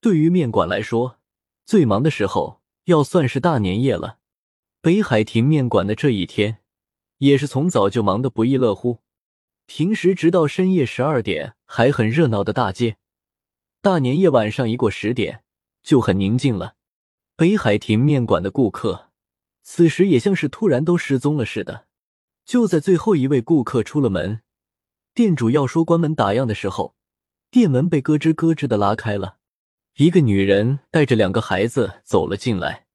对于面馆来说，最忙的时候要算是大年夜了。北海亭面馆的这一天，也是从早就忙得不亦乐乎。平时直到深夜十二点还很热闹的大街，大年夜晚上一过十点就很宁静了。北海亭面馆的顾客，此时也像是突然都失踪了似的。就在最后一位顾客出了门，店主要说关门打烊的时候，店门被咯吱咯吱的拉开了。一个女人带着两个孩子走了进来，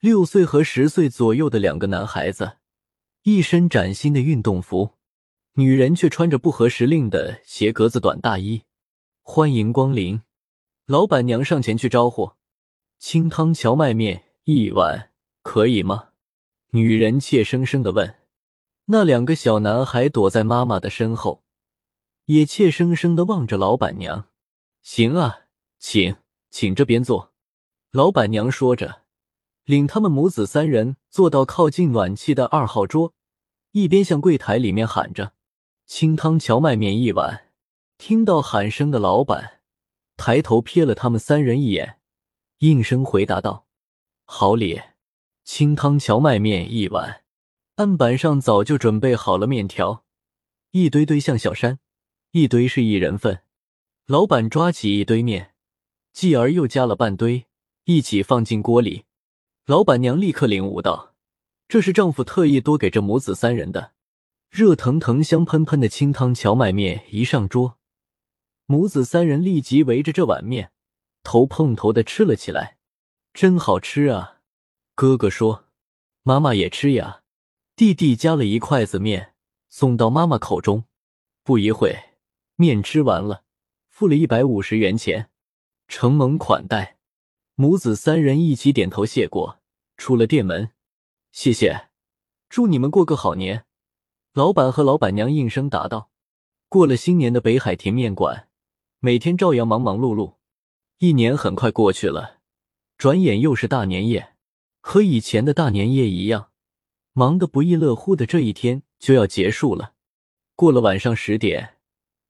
六岁和十岁左右的两个男孩子，一身崭新的运动服，女人却穿着不合时令的鞋格子短大衣。欢迎光临，老板娘上前去招呼：“清汤荞麦面一碗，可以吗？”女人怯生生的问。那两个小男孩躲在妈妈的身后，也怯生生的望着老板娘。“行啊，请。”请这边坐，老板娘说着，领他们母子三人坐到靠近暖气的二号桌，一边向柜台里面喊着：“清汤荞麦面一碗。”听到喊声的老板抬头瞥了他们三人一眼，应声回答道：“好礼，清汤荞麦面一碗。”案板上早就准备好了面条，一堆堆像小山，一堆是一人份。老板抓起一堆面。继而又加了半堆，一起放进锅里。老板娘立刻领悟到，这是丈夫特意多给这母子三人的。热腾腾、香喷喷的清汤荞麦面一上桌，母子三人立即围着这碗面，头碰头的吃了起来。真好吃啊！哥哥说：“妈妈也吃呀。”弟弟夹了一筷子面送到妈妈口中。不一会，面吃完了，付了一百五十元钱。承蒙款待，母子三人一起点头谢过，出了店门。谢谢，祝你们过个好年。老板和老板娘应声答道。过了新年的北海亭面馆，每天照样忙忙碌碌。一年很快过去了，转眼又是大年夜。和以前的大年夜一样，忙得不亦乐乎的这一天就要结束了。过了晚上十点，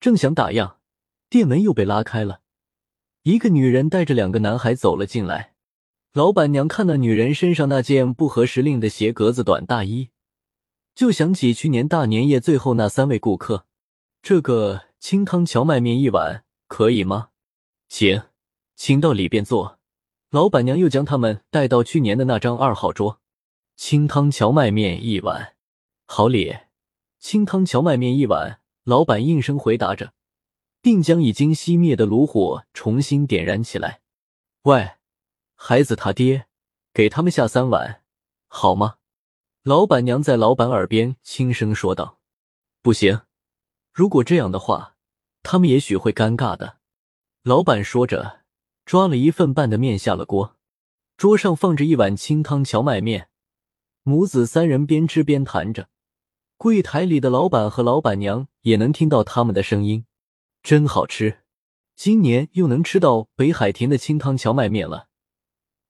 正想打烊，店门又被拉开了。一个女人带着两个男孩走了进来。老板娘看那女人身上那件不合时令的鞋格子短大衣，就想起去年大年夜最后那三位顾客。这个清汤荞麦面一碗可以吗？行，请到里边坐。老板娘又将他们带到去年的那张二号桌。清汤荞麦面一碗，好礼。清汤荞麦面一碗。老板应声回答着。并将已经熄灭的炉火重新点燃起来。喂，孩子他爹，给他们下三碗，好吗？老板娘在老板耳边轻声说道：“不行，如果这样的话，他们也许会尴尬的。”老板说着，抓了一份半的面下了锅。桌上放着一碗清汤荞麦面，母子三人边吃边谈着。柜台里的老板和老板娘也能听到他们的声音。真好吃，今年又能吃到北海亭的清汤荞麦面了，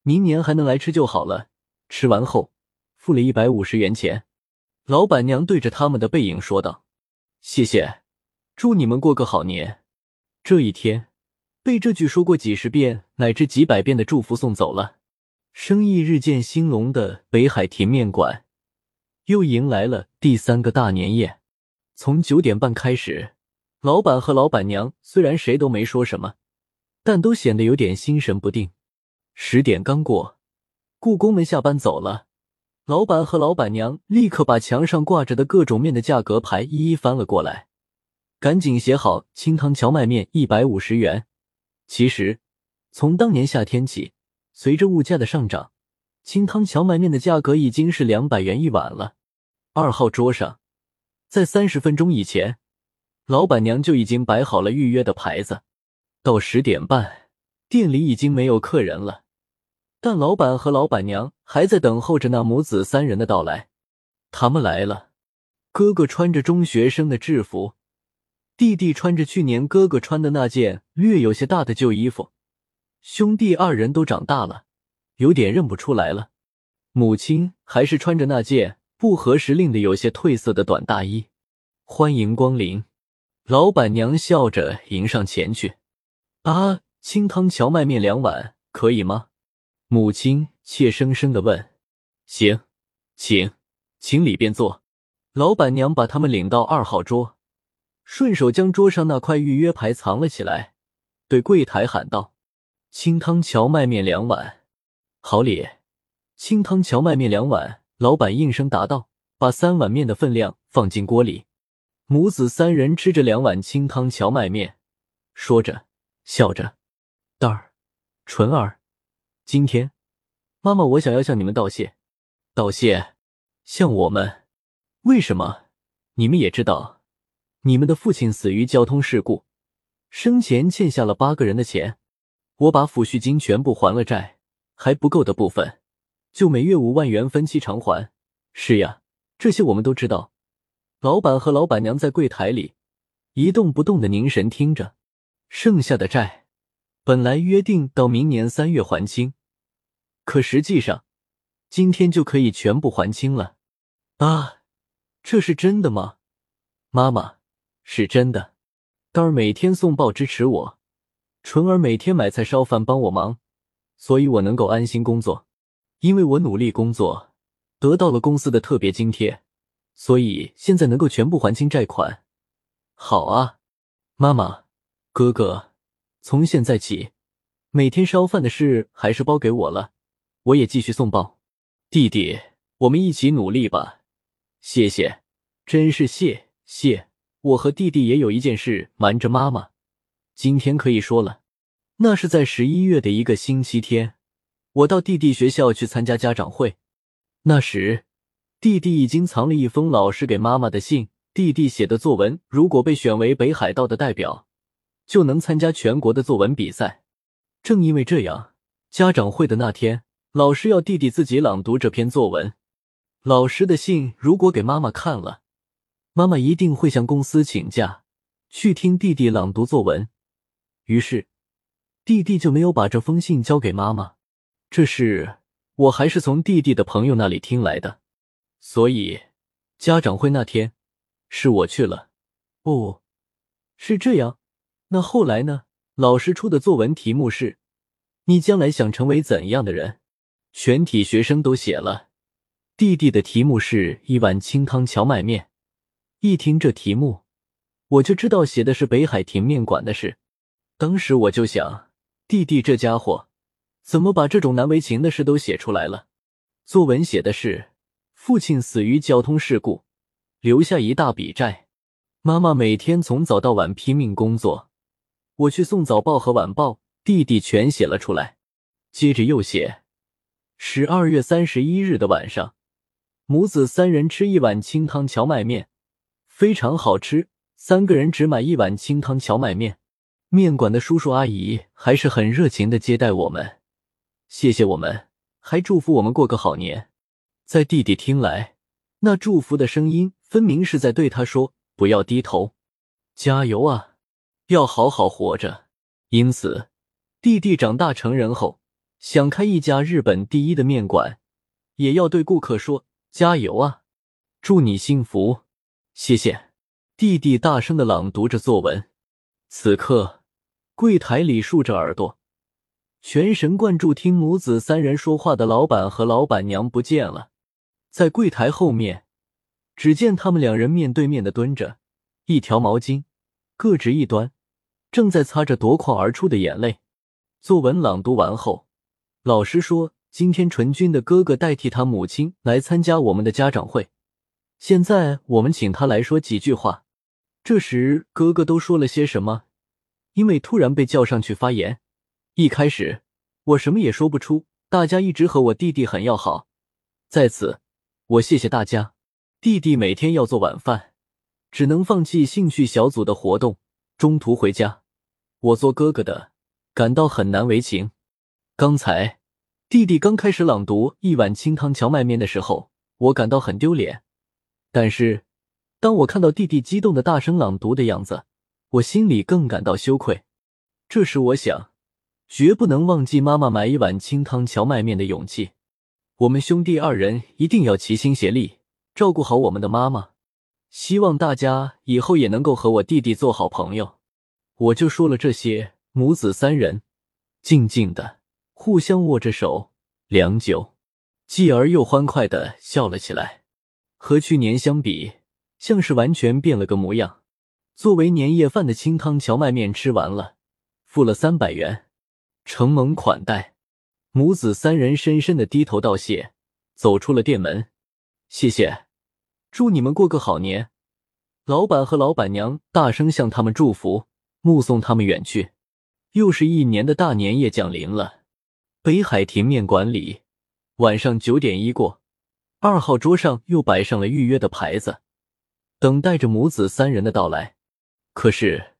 明年还能来吃就好了。吃完后，付了一百五十元钱。老板娘对着他们的背影说道：“谢谢，祝你们过个好年。”这一天，被这句说过几十遍乃至几百遍的祝福送走了。生意日渐兴隆的北海亭面馆，又迎来了第三个大年夜。从九点半开始。老板和老板娘虽然谁都没说什么，但都显得有点心神不定。十点刚过，故宫们下班走了，老板和老板娘立刻把墙上挂着的各种面的价格牌一一翻了过来，赶紧写好清汤荞麦面一百五十元。其实，从当年夏天起，随着物价的上涨，清汤荞麦面的价格已经是两百元一碗了。二号桌上，在三十分钟以前。老板娘就已经摆好了预约的牌子，到十点半，店里已经没有客人了，但老板和老板娘还在等候着那母子三人的到来。他们来了，哥哥穿着中学生的制服，弟弟穿着去年哥哥穿的那件略有些大的旧衣服，兄弟二人都长大了，有点认不出来了。母亲还是穿着那件不合时令的、有些褪色的短大衣。欢迎光临。老板娘笑着迎上前去，啊，清汤荞麦面两碗，可以吗？母亲怯生生的问。行，请，请里边坐。老板娘把他们领到二号桌，顺手将桌上那块预约牌藏了起来，对柜台喊道：“清汤荞麦面两碗。”好礼。清汤荞麦面两碗。老板应声答道，把三碗面的分量放进锅里。母子三人吃着两碗清汤荞麦面，说着，笑着。蛋儿，纯儿，今天，妈妈，我想要向你们道谢。道谢？向我们？为什么？你们也知道，你们的父亲死于交通事故，生前欠下了八个人的钱，我把抚恤金全部还了债，还不够的部分，就每月五万元分期偿还。是呀，这些我们都知道。老板和老板娘在柜台里一动不动的凝神听着。剩下的债本来约定到明年三月还清，可实际上今天就可以全部还清了。啊，这是真的吗？妈妈，是真的。丹儿每天送报支持我，纯儿每天买菜烧饭帮我忙，所以我能够安心工作。因为我努力工作，得到了公司的特别津贴。所以现在能够全部还清债款，好啊，妈妈，哥哥，从现在起，每天烧饭的事还是包给我了，我也继续送报。弟弟，我们一起努力吧。谢谢，真是谢谢。我和弟弟也有一件事瞒着妈妈，今天可以说了。那是在十一月的一个星期天，我到弟弟学校去参加家长会，那时。弟弟已经藏了一封老师给妈妈的信。弟弟写的作文，如果被选为北海道的代表，就能参加全国的作文比赛。正因为这样，家长会的那天，老师要弟弟自己朗读这篇作文。老师的信如果给妈妈看了，妈妈一定会向公司请假去听弟弟朗读作文。于是，弟弟就没有把这封信交给妈妈。这事我还是从弟弟的朋友那里听来的。所以，家长会那天，是我去了。哦，是这样。那后来呢？老师出的作文题目是：“你将来想成为怎样的人？”全体学生都写了。弟弟的题目是一碗清汤荞麦面。一听这题目，我就知道写的是北海亭面馆的事。当时我就想，弟弟这家伙，怎么把这种难为情的事都写出来了？作文写的是。父亲死于交通事故，留下一大笔债。妈妈每天从早到晚拼命工作，我去送早报和晚报，弟弟全写了出来。接着又写：十二月三十一日的晚上，母子三人吃一碗清汤荞麦面，非常好吃。三个人只买一碗清汤荞麦面，面馆的叔叔阿姨还是很热情的接待我们，谢谢我们，还祝福我们过个好年。在弟弟听来，那祝福的声音分明是在对他说：“不要低头，加油啊，要好好活着。”因此，弟弟长大成人后想开一家日本第一的面馆，也要对顾客说：“加油啊，祝你幸福。”谢谢。弟弟大声的朗读着作文。此刻，柜台里竖着耳朵，全神贯注听母子三人说话的老板和老板娘不见了。在柜台后面，只见他们两人面对面的蹲着，一条毛巾各执一端，正在擦着夺眶而出的眼泪。作文朗读完后，老师说：“今天纯君的哥哥代替他母亲来参加我们的家长会，现在我们请他来说几句话。”这时，哥哥都说了些什么？因为突然被叫上去发言，一开始我什么也说不出。大家一直和我弟弟很要好，在此。我谢谢大家。弟弟每天要做晚饭，只能放弃兴趣小组的活动，中途回家。我做哥哥的感到很难为情。刚才弟弟刚开始朗读一碗清汤荞麦面的时候，我感到很丢脸。但是当我看到弟弟激动的大声朗读的样子，我心里更感到羞愧。这时我想，绝不能忘记妈妈买一碗清汤荞麦面的勇气。我们兄弟二人一定要齐心协力，照顾好我们的妈妈。希望大家以后也能够和我弟弟做好朋友。我就说了这些，母子三人静静的互相握着手，良久，继而又欢快的笑了起来。和去年相比，像是完全变了个模样。作为年夜饭的清汤荞麦面吃完了，付了三百元，承蒙款待，母子三人深深的低头道谢，走出了店门。谢谢，祝你们过个好年。老板和老板娘大声向他们祝福，目送他们远去。又是一年的大年夜降临了。北海亭面馆里，晚上九点一过，二号桌上又摆上了预约的牌子，等待着母子三人的到来。可是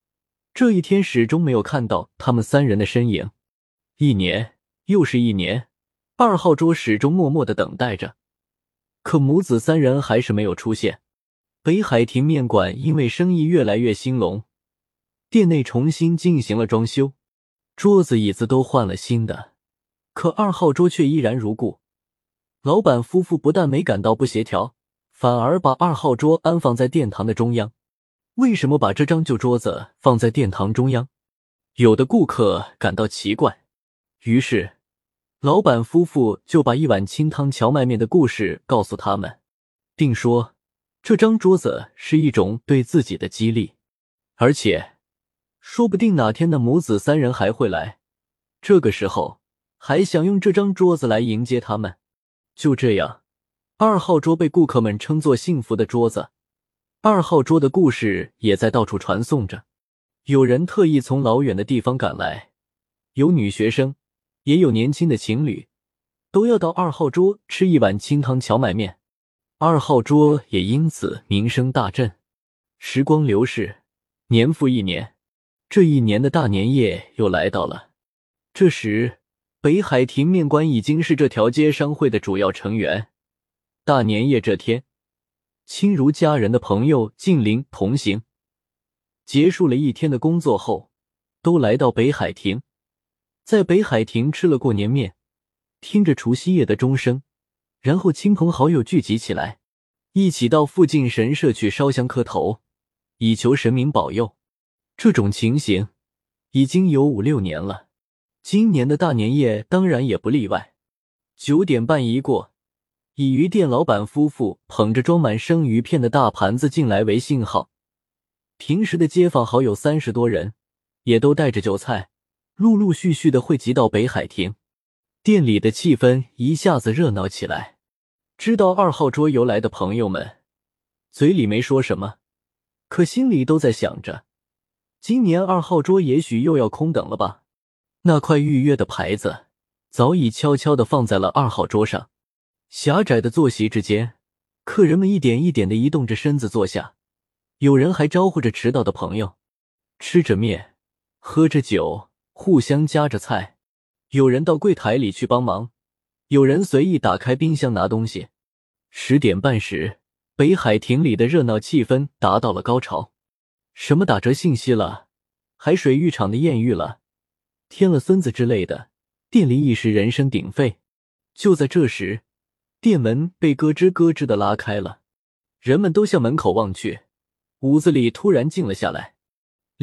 这一天始终没有看到他们三人的身影。一年又是一年，二号桌始终默默的等待着，可母子三人还是没有出现。北海亭面馆因为生意越来越兴隆，店内重新进行了装修，桌子椅子都换了新的，可二号桌却依然如故。老板夫妇不但没感到不协调，反而把二号桌安放在殿堂的中央。为什么把这张旧桌子放在殿堂中央？有的顾客感到奇怪，于是老板夫妇就把一碗清汤荞麦面的故事告诉他们，并说这张桌子是一种对自己的激励，而且说不定哪天的母子三人还会来，这个时候还想用这张桌子来迎接他们。就这样，二号桌被顾客们称作幸福的桌子。二号桌的故事也在到处传颂着，有人特意从老远的地方赶来，有女学生，也有年轻的情侣，都要到二号桌吃一碗清汤荞麦面。二号桌也因此名声大振。时光流逝，年复一年，这一年的大年夜又来到了。这时，北海亭面馆已经是这条街商会的主要成员。大年夜这天。亲如家人的朋友近邻同行，结束了一天的工作后，都来到北海亭，在北海亭吃了过年面，听着除夕夜的钟声，然后亲朋好友聚集起来，一起到附近神社去烧香磕头，以求神明保佑。这种情形已经有五六年了，今年的大年夜当然也不例外。九点半一过。以鱼店老板夫妇捧着装满生鱼片的大盘子进来为信号，平时的街坊好友三十多人也都带着酒菜，陆陆续续的汇集到北海亭店里的气氛一下子热闹起来。知道二号桌由来的朋友们，嘴里没说什么，可心里都在想着：今年二号桌也许又要空等了吧？那块预约的牌子早已悄悄的放在了二号桌上。狭窄的坐席之间，客人们一点一点的移动着身子坐下，有人还招呼着迟到的朋友，吃着面，喝着酒，互相夹着菜。有人到柜台里去帮忙，有人随意打开冰箱拿东西。十点半时，北海亭里的热闹气氛达到了高潮，什么打折信息了，海水浴场的艳遇了，添了孙子之类的，店里一时人声鼎沸。就在这时。店门被咯吱咯吱的拉开了，人们都向门口望去，屋子里突然静了下来。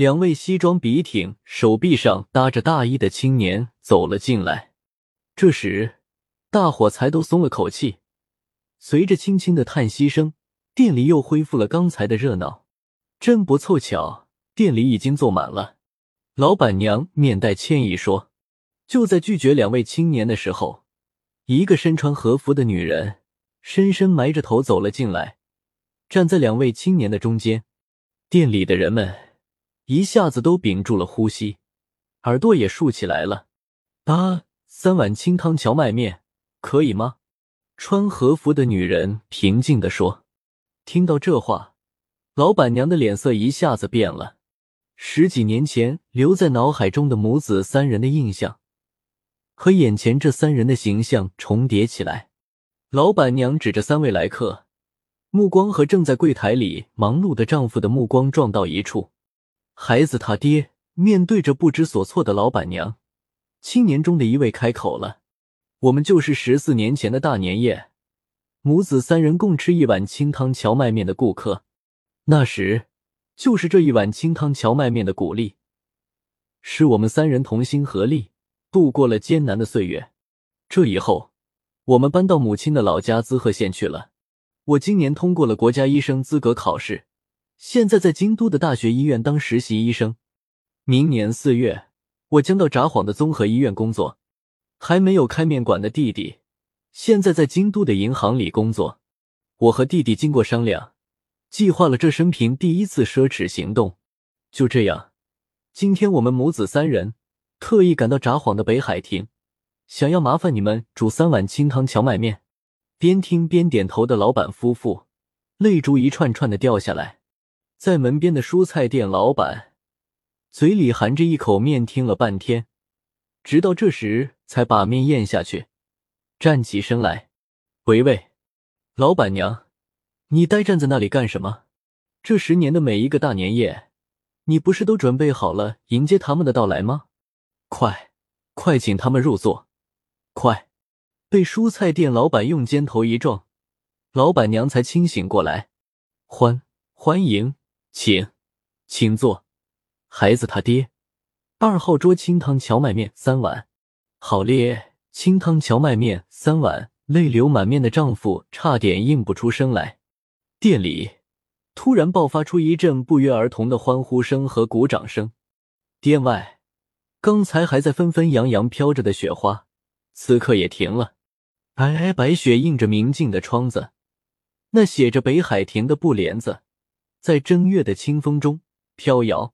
两位西装笔挺、手臂上搭着大衣的青年走了进来。这时，大伙才都松了口气。随着轻轻的叹息声，店里又恢复了刚才的热闹。真不凑巧，店里已经坐满了。老板娘面带歉意说：“就在拒绝两位青年的时候。”一个身穿和服的女人深深埋着头走了进来，站在两位青年的中间。店里的人们一下子都屏住了呼吸，耳朵也竖起来了。啊，三碗清汤荞麦面，可以吗？穿和服的女人平静地说。听到这话，老板娘的脸色一下子变了。十几年前留在脑海中的母子三人的印象。和眼前这三人的形象重叠起来，老板娘指着三位来客，目光和正在柜台里忙碌的丈夫的目光撞到一处。孩子他爹面对着不知所措的老板娘，青年中的一位开口了：“我们就是十四年前的大年夜，母子三人共吃一碗清汤荞麦面的顾客。那时，就是这一碗清汤荞麦面的鼓励，使我们三人同心合力。”度过了艰难的岁月。这以后，我们搬到母亲的老家滋贺县去了。我今年通过了国家医生资格考试，现在在京都的大学医院当实习医生。明年四月，我将到札幌的综合医院工作。还没有开面馆的弟弟，现在在京都的银行里工作。我和弟弟经过商量，计划了这生平第一次奢侈行动。就这样，今天我们母子三人特意赶到札幌的北海亭，想要麻烦你们煮三碗清汤荞麦面。边听边点头的老板夫妇，泪珠一串串的掉下来。在门边的蔬菜店老板，嘴里含着一口面，听了半天。直到这时，才把面咽下去，站起身来，喂喂，老板娘，你呆站在那里干什么？这十年的每一个大年夜，你不是都准备好了迎接他们的到来吗？快，快请他们入座，快！被蔬菜店老板用肩头一撞，老板娘才清醒过来。欢欢迎，请，请坐，孩子他爹。二号桌清汤荞麦面三碗，好咧！清汤荞麦面三碗，泪流满面的丈夫差点应不出声来。店里突然爆发出一阵不约而同的欢呼声和鼓掌声。店外刚才还在纷纷扬扬飘着的雪花，此刻也停了。皑皑白雪映着明净的窗子，那写着“北海亭”的布帘子，在正月的清风中飘摇。